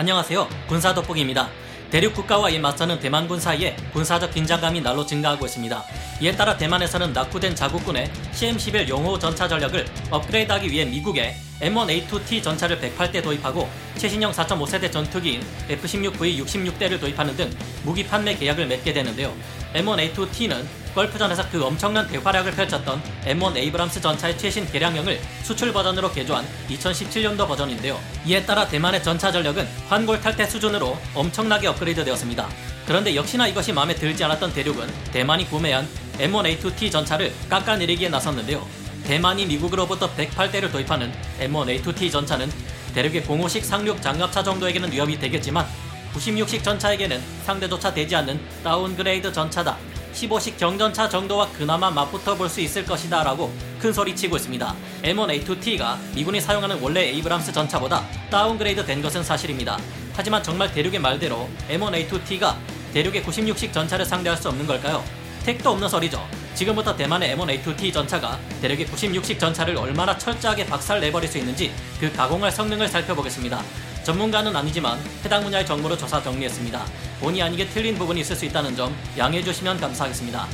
안녕하세요. 군사 돋보기입니다. 대륙 국가와의 맞서는 대만군 사이에 군사적 긴장감이 날로 증가하고 있습니다. 이에 따라 대만에서는 낙후된 자국군의 CM-11 용호 전차 전력을 업그레이드하기 위해 미국의 M1A2T 전차를 108대 도입하고 최신형 4.5세대 전투기인 F-16V 66대를 도입하는 등 무기 판매 계약을 맺게 되는데요. M1A2T는 걸프전에서 그 엄청난 대활약을 펼쳤던 M1 에이브람스 전차의 최신 개량형을 수출 버전으로 개조한 2017년도 버전인데요. 이에 따라 대만의 전차 전력은 환골 탈태 수준으로 엄청나게 업그레이드 되었습니다. 그런데 역시나 이것이 마음에 들지 않았던 대륙은 대만이 구매한 M1A2T 전차를 깎아내리기에 나섰는데요. 대만이 미국으로부터 108대를 도입하는 M1A2T 전차는 대륙의 공오식 상륙 장갑차 정도에게는 위협이 되겠지만 96식 전차에게는 상대조차 되지 않는 downgrade 전차다. 15식 경전차 정도와 그나마 맞붙어 볼 수 있을 것이다 라고 큰 소리 치고 있습니다. M1A2T가 미군이 사용하는 원래 에이브람스 전차보다 downgrade 된 것은 사실입니다. 하지만 정말 대륙의 말대로 M1A2T가 대륙의 96식 전차를 상대할 수 없는 걸까요? 택도 없는 소리죠. 지금부터 대만의 M1A2T 전차가 대륙의 96식 전차를 얼마나 철저하게 박살 내버릴 수 있는지 그 가공할 성능을 살펴보겠습니다. 전문가는 아니지만 해당 분야의 정보를 조사 정리했습니다. 본의 아니게 틀린 부분이 있을 수 있다는 점 양해해 주시면 감사하겠습니다.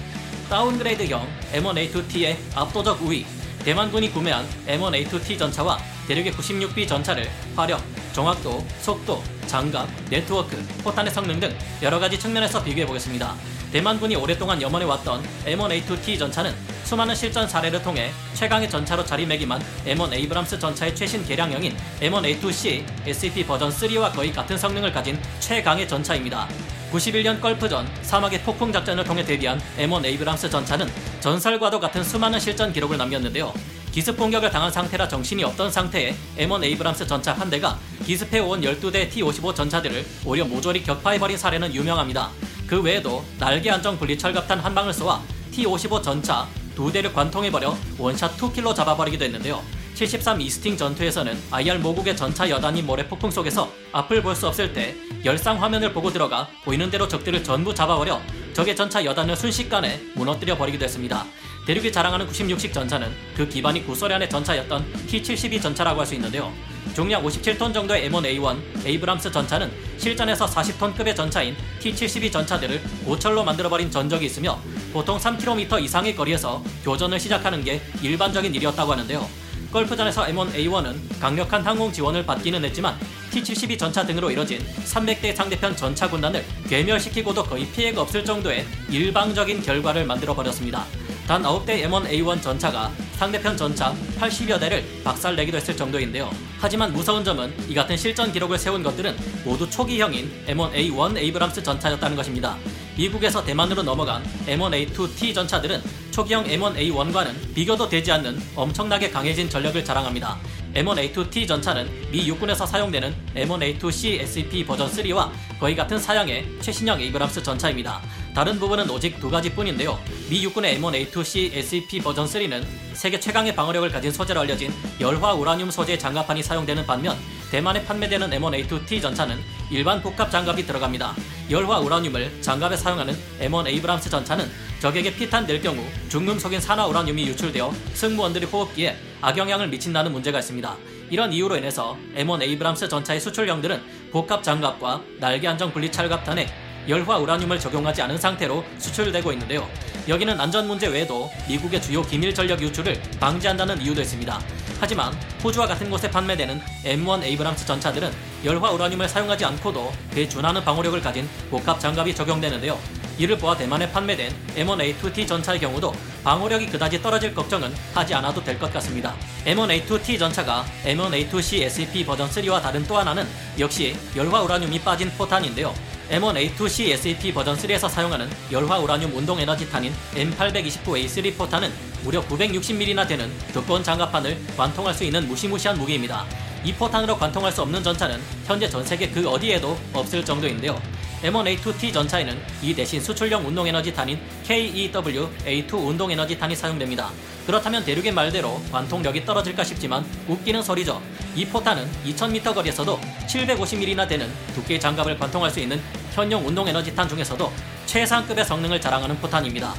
downgrade형 M1A2T의 압도적 우위 대만군이 구매한 M1A2T 전차와 대륙의 96B 전차를 화력, 정확도, 속도, 장갑, 네트워크, 포탄의 성능 등 여러 가지 측면에서 비교해 보겠습니다. 대만군이 오랫동안 염원해 왔던 M1A2T 전차는 수많은 실전 사례를 통해 최강의 전차로 자리매김한 M1 에이브람스 전차의 최신 개량형인 M1A2C SEP 버전 3와 거의 같은 성능을 가진 최강의 전차입니다. 91년 걸프전 사막의 폭풍 작전을 통해 데뷔한 M1 에이브람스 전차는 전설과도 같은 수많은 실전 기록을 남겼는데요. 기습 공격을 당한 상태라 정신이 없던 상태의 M1 에이브람스 전차 한 대가 기습해 온 12대 T-55 전차들을 오히려 모조리 격파해버린 사례는 유명합니다. 그 외에도 날개 안정 분리 철갑탄 한 방을 쏘아 T-55 전차 두 대를 관통해버려 one shot 2 kill로 잡아버리기도 했는데요. 73 이스팅 전투에서는 이라 모국의 전차 여단이 모래 폭풍 속에서 앞을 볼 수 없을 때 열상 화면을 보고 들어가 보이는 대로 적들을 전부 잡아버려 적의 전차 여단을 순식간에 무너뜨려 버리기도 했습니다. 대륙이 자랑하는 96식 전차는 그 기반이 구소련의 전차였던 T-72 전차라고 할 수 있는데요. 중량 57톤 정도의 M1A1 에이브람스 전차는 실전에서 40톤급의 전차인 T-72 전차들을 고철로 만들어버린 전적이 있으며 보통 3km 이상의 거리에서 교전을 시작하는 게 일반적인 일이었다고 하는데요. 걸프전에서 M1A1은 강력한 항공 지원을 받기는 했지만 T-72 전차 등으로 이뤄진 300대 상대편 전차 군단을 괴멸시키고도 거의 피해가 없을 정도의 일방적인 결과를 만들어버렸습니다. 단 9대 M1A1 전차가 상대편 전차 80여 대를 박살내기도 했을 정도인데요. 하지만 무서운 점은 이 같은 실전 기록을 세운 것들은 모두 초기형인 M1A1 에이브람스 전차였다는 것입니다. 미국에서 대만으로 넘어간 M1A2T 전차들은 초기형 M1A1과는 비교도 되지 않는 엄청나게 강해진 전력을 자랑합니다. M1A2T 전차는 미 육군에서 사용되는 M1A2C SEP 버전 3와 거의 같은 사양의 최신형 에이브람스 전차입니다. 다른 부분은 오직 두 가지 뿐인데요. 미 육군의 M1A2C SEP 버전 3는 세계 최강의 방어력을 가진 소재로 알려진 열화 우라늄 소재 장갑판이 사용되는 반면 대만에 판매되는 M1A2T 전차는 일반 복합 장갑이 들어갑니다. 열화 우라늄을 장갑에 사용하는 M1 에이브람스 전차는 적에게 피탄될 경우 중금속인 산화 우라늄이 유출되어 승무원들의 호흡기에 악영향을 미친다는 문제가 있습니다. 이런 이유로 인해서 M1 에이브람스 전차의 수출형들은 복합 장갑과 날개 안정 분리 철갑탄에 열화 우라늄을 적용하지 않은 상태로 수출되고 있는데요. 여기는 안전 문제 외에도 미국의 주요 기밀 전력 유출을 방지한다는 이유도 있습니다. 하지만 호주와 같은 곳에 판매되는 M1 에이브람스 전차들은 열화 우라늄을 사용하지 않고도 그에 준하는 방어력을 가진 복합 장갑이 적용되는데요. 이를 보아 대만에 판매된 M1A2T 전차의 경우도 방어력이 그다지 떨어질 걱정은 하지 않아도 될 것 같습니다. M1A2T 전차가 M1A2C SEP 버전 3와 다른 또 하나는 역시 열화 우라늄이 빠진 포탄인데요. M1A2C SAP 버전 3에서 사용하는 열화 우라늄 운동 에너지탄인 M829A3 포탄은 무려 960mm나 되는 두꺼운 장갑판을 관통할 수 있는 무시무시한 무기입니다. 이 포탄으로 관통할 수 없는 전차는 현재 전 세계 그 어디에도 없을 정도인데요. M1A2T 전차에는 이 대신 수출용 운동에너지탄인 KEW A2 운동에너지탄이 사용됩니다. 그렇다면 대륙의 말대로 관통력이 떨어질까 싶지만 웃기는 소리죠. 이 포탄은 2000m 거리에서도 750mm나 되는 두께의 장갑을 관통할 수 있는 현용 운동 에너지탄 중에서도 최상급의 성능을 자랑하는 포탄입니다.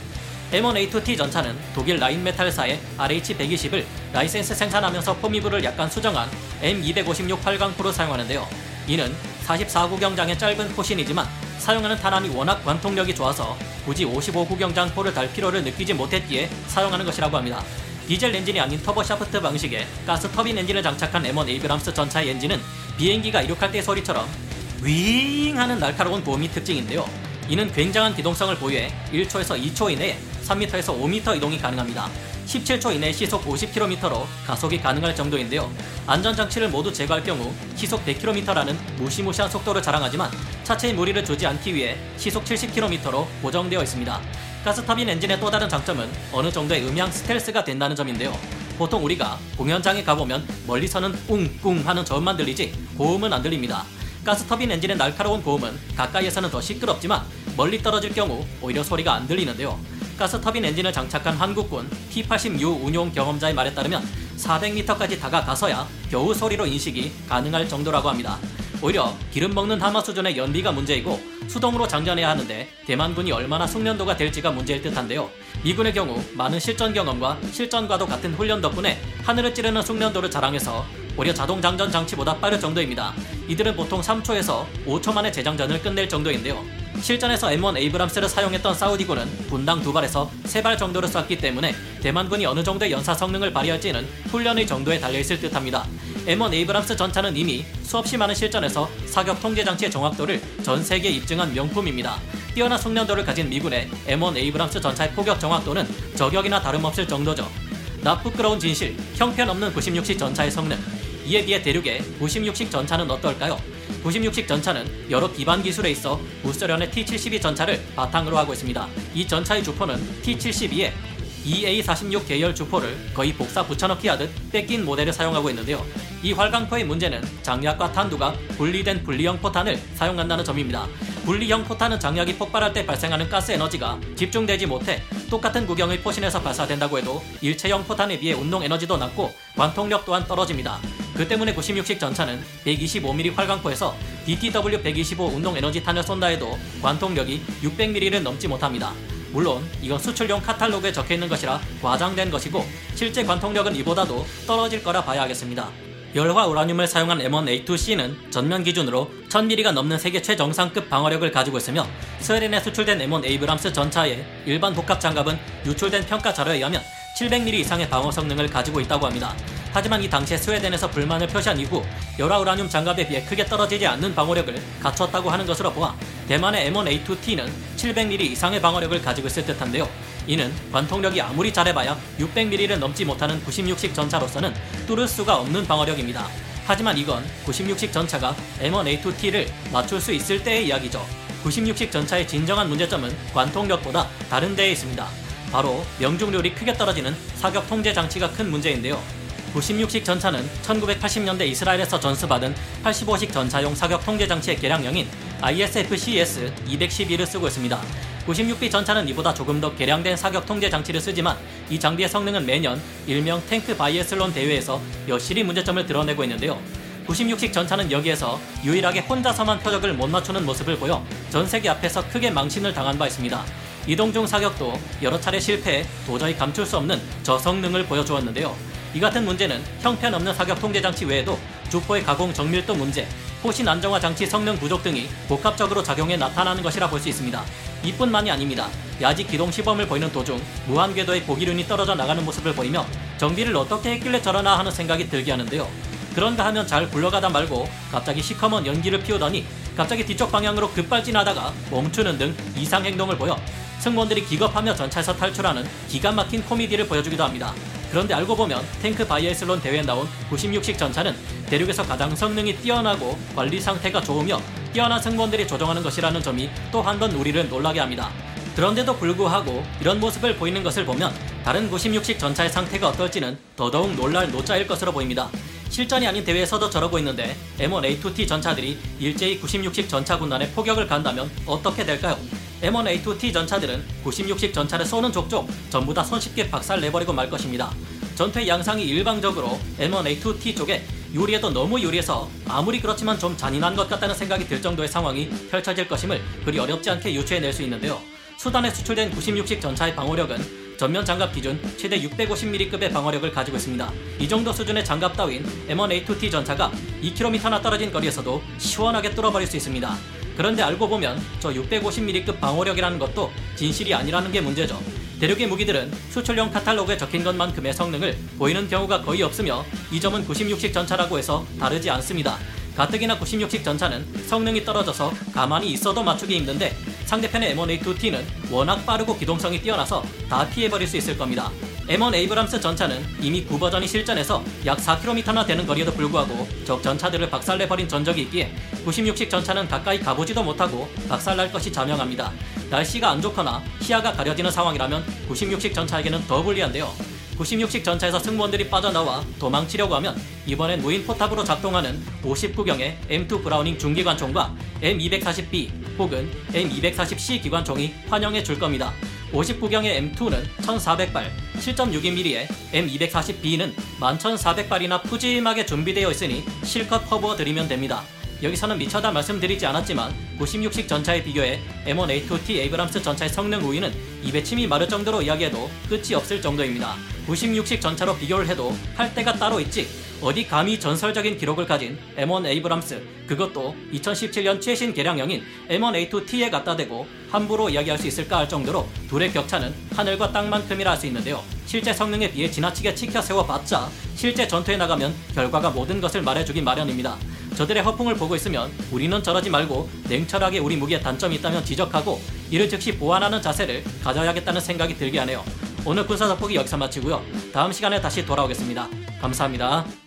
M1A2T 전차는 독일 라인메탈사의 RH120을 라이센스 생산하면서 포미부를 약간 수정한 M256 활강포를 사용하는데요. 이는 44구경장의 짧은 포신이지만 사용하는 탄환이 워낙 관통력이 좋아서 굳이 55구경장 포를 달 필요를 느끼지 못했기에 사용하는 것이라고 합니다. 디젤 엔진이 아닌 turbo shaft 방식의 가스 터빈 엔진을 장착한 M1 에이브람스 전차의 엔진은 비행기가 이륙할 때 소리처럼 윙 하는 날카로운 고음이 특징인데요. 이는 굉장한 기동성을 보유해 1초에서 2초 이내에 3m에서 5m 이동이 가능합니다. 17초 이내 시속 50km로 가속이 가능할 정도인데요. 안전장치를 모두 제거할 경우 시속 100km라는 무시무시한 속도를 자랑하지만 차체에 무리를 주지 않기 위해 시속 70km로 고정되어 있습니다. 가스터빈 엔진의 또 다른 장점은 어느 정도의 음향 스텔스가 된다는 점인데요. 보통 우리가 공연장에 가보면 멀리서는 웅웅 하는 저음만 들리지 고음은 안 들립니다. 가스터빈 엔진의 날카로운 고음은 가까이에서는 더 시끄럽지만 멀리 떨어질 경우 오히려 소리가 안 들리는데요. 가스터빈 엔진을 장착한 한국군 T-80U 운용 경험자의 말에 따르면 400m까지 다가가서야 겨우 소리로 인식이 가능할 정도라고 합니다. 오히려 기름 먹는 하마 수준의 연비가 문제이고 수동으로 장전해야 하는데 대만군이 얼마나 숙련도가 될지가 문제일 듯한데요. 미군의 경우 많은 실전 경험과 실전과도 같은 훈련 덕분에 하늘을 찌르는 숙련도를 자랑해서 오히려 자동 장전 장치보다 빠를 정도입니다. 이들은 보통 3초에서 5초 만에 재장전을 끝낼 정도인데요. 실전에서 M1 에이브람스를 사용했던 사우디군은 분당 두 발에서 세 발 정도를 쐈기 때문에 대만군이 어느 정도의 연사 성능을 발휘할지는 훈련의 정도에 달려있을 듯합니다. M1 에이브람스 전차는 이미 수없이 많은 실전에서 사격 통제 장치의 정확도를 전 세계에 입증한 명품입니다. 뛰어난 숙련도를 가진 미군의 M1 에이브람스 전차의 포격 정확도는 저격이나 다름없을 정도죠. 낯부끄러운 진실, 형편없는 96식 전차의 성능. 이에 비해 대륙의 96식 전차는 어떨까요? 96식 전차는 여러 기반 기술에 있어 우스련의 T-72 전차를 바탕으로 하고 있습니다. 이 전차의 주포는 T-72에 EA46 계열 주포를 거의 복사 붙여넣기 하듯 뺏긴 모델을 사용하고 있는데요. 이 활강포의 문제는 장약과 탄두가 분리된 분리형 포탄을 사용한다는 점입니다. 분리형 포탄은 장약이 폭발할 때 발생하는 가스 에너지가 집중되지 못해 똑같은 구경의 포신에서 발사된다고 해도 일체형 포탄에 비해 운동 에너지도 낮고 관통력 또한 떨어집니다. 그 때문에 96식 전차는 125mm 활강포에서 DTW-125 운동 에너지 탄을 쏜다 해도 관통력이 600mm를 넘지 못합니다. 물론 이건 수출용 카탈로그에 적혀 있는 것이라 과장된 것이고 실제 관통력은 이보다도 떨어질 거라 봐야 하겠습니다. 열화 우라늄을 사용한 M1A2C는 전면 기준으로 1000mm가 넘는 세계 최정상급 방어력을 가지고 있으며 스웨덴에 수출된 M1 에이브람스 전차의 일반 복합 장갑은 유출된 평가 자료에 의하면 700mm 이상의 방어 성능을 가지고 있다고 합니다. 하지만 이 당시에 스웨덴에서 불만을 표시한 이후 열화 우라늄 장갑에 비해 크게 떨어지지 않는 방어력을 갖췄다고 하는 것으로 보아 대만의 M1A2T는 700mm 이상의 방어력을 가지고 있을 듯한데요. 이는 관통력이 아무리 잘해봐야 600mm를 넘지 못하는 96식 전차로서는 뚫을 수가 없는 방어력입니다. 하지만 이건 96식 전차가 M1A2T를 맞출 수 있을 때의 이야기죠. 96식 전차의 진정한 문제점은 관통력보다 다른 데에 있습니다. 바로 명중률이 크게 떨어지는 사격 통제 장치가 큰 문제인데요. 96식 전차는 1980년대 이스라엘에서 전수받은 85식 전차용 사격 통제 장치의 개량형인 ISF-CS 212를 쓰고 있습니다. 96B 전차는 이보다 조금 더 개량된 사격 통제 장치를 쓰지만 이 장비의 성능은 매년 일명 탱크 바이애슬론 대회에서 여실히 문제점을 드러내고 있는데요. 96식 전차는 여기에서 유일하게 혼자서만 표적을 못 맞추는 모습을 보여 전 세계 앞에서 크게 망신을 당한 바 있습니다. 이동 중 사격도 여러 차례 실패해 도저히 감출 수 없는 저성능을 보여주었는데요. 이 같은 문제는 형편없는 사격 통제 장치 외에도 주포의 가공 정밀도 문제, 포신 안정화 장치 성능 부족 등이 복합적으로 작용해 나타나는 것이라 볼 수 있습니다. 이뿐만이 아닙니다. 야지 기동 시범을 보이는 도중 무한 궤도의 고기륜이 떨어져 나가는 모습을 보이며 정비를 어떻게 했길래 저러나 하는 생각이 들게 하는데요. 그런가 하면 잘 굴러가다 말고 갑자기 시커먼 연기를 피우더니 갑자기 뒤쪽 방향으로 급발진하다가 멈추는 등 이상 행동을 보여 승무원들이 기겁하며 전차에서 탈출하는 기가 막힌 코미디를 보여주기도 합니다. 그런데 알고 보면 탱크 바이애슬론 대회에 나온 96식 전차는 대륙에서 가장 성능이 뛰어나고 관리 상태가 좋으며 뛰어난 승무원들이 조종하는 것이라는 점이 또 한 번 우리를 놀라게 합니다. 그런데도 불구하고 이런 모습을 보이는 것을 보면 다른 96식 전차의 상태가 어떨지는 더더욱 놀랄 노자일 것으로 보입니다. 실전이 아닌 대회에서도 저러고 있는데 M1A2T 전차들이 일제히 96식 전차 군단에 포격을 간다면 어떻게 될까요? M1A2T 전차들은 96식 전차를 쏘는 족족 전부 다 손쉽게 박살 내버리고 말 것입니다. 전투의 양상이 일방적으로 M1A2T 쪽에 유리해도 너무 유리해서 아무리 그렇지만 좀 잔인한 것 같다는 생각이 들 정도의 상황이 펼쳐질 것임을 그리 어렵지 않게 유추해낼 수 있는데요. 수단에 수출된 96식 전차의 방어력은 전면 장갑 기준 최대 650mm급의 방어력을 가지고 있습니다. 이 정도 수준의 장갑 따윈 M1A2T 전차가 2km나 떨어진 거리에서도 시원하게 뚫어버릴 수 있습니다. 그런데 알고 보면 저 650mm급 방어력이라는 것도 진실이 아니라는 게 문제죠. 대륙의 무기들은 수출용 카탈로그에 적힌 것만큼의 성능을 보이는 경우가 거의 없으며 이 점은 96식 전차라고 해서 다르지 않습니다. 가뜩이나 96식 전차는 성능이 떨어져서 가만히 있어도 맞추기 힘든데 상대편의 M1A2T는 워낙 빠르고 기동성이 뛰어나서 다 피해버릴 수 있을 겁니다. M1 에이브람스 전차는 이미 구버전이 실전에서 약 4km나 되는 거리에도 불구하고 적 전차들을 박살내버린 전적이 있기에 96식 전차는 가까이 가보지도 못하고 박살날 것이 자명합니다. 날씨가 안 좋거나 시야가 가려지는 상황이라면 96식 전차에게는 더 불리한데요. 96식 전차에서 승무원들이 빠져나와 도망치려고 하면 이번엔 무인 포탑으로 작동하는 50구경의 M2 브라우닝 중기관총과 M240B 혹은 M240C 기관총이 환영해 줄 겁니다. 50구경의 M2는 1400발, 7.62mm의 M240B는 11400발이나 푸짐하게 준비되어 있으니 실컷 퍼부어 드리면 됩니다. 여기서는 미처 다 말씀드리지 않았지만 96식 전차에 비교해 M1A2T 에이브람스 전차의 성능 우위는 입에 침이 마를 정도로 이야기해도 끝이 없을 정도입니다. 96식 전차로 비교를 해도 할 데가 따로 있지 어디 감히 전설적인 기록을 가진 M1 에이브람스 그것도 2017년 최신 개량형인 M1A2T에 갖다 대고 함부로 이야기할 수 있을까 할 정도로 둘의 격차는 하늘과 땅만큼이라 할 수 있는데요. 실제 성능에 비해 지나치게 치켜 세워봤자 실제 전투에 나가면 결과가 모든 것을 말해주기 마련입니다. 저들의 허풍을 보고 있으면 우리는 저러지 말고 냉철하게 우리 무기에 단점이 있다면 지적하고 이를 즉시 보완하는 자세를 가져야겠다는 생각이 들게 하네요. 오늘 군사 덕보기 여기서 마치고요. 다음 시간에 다시 돌아오겠습니다. 감사합니다.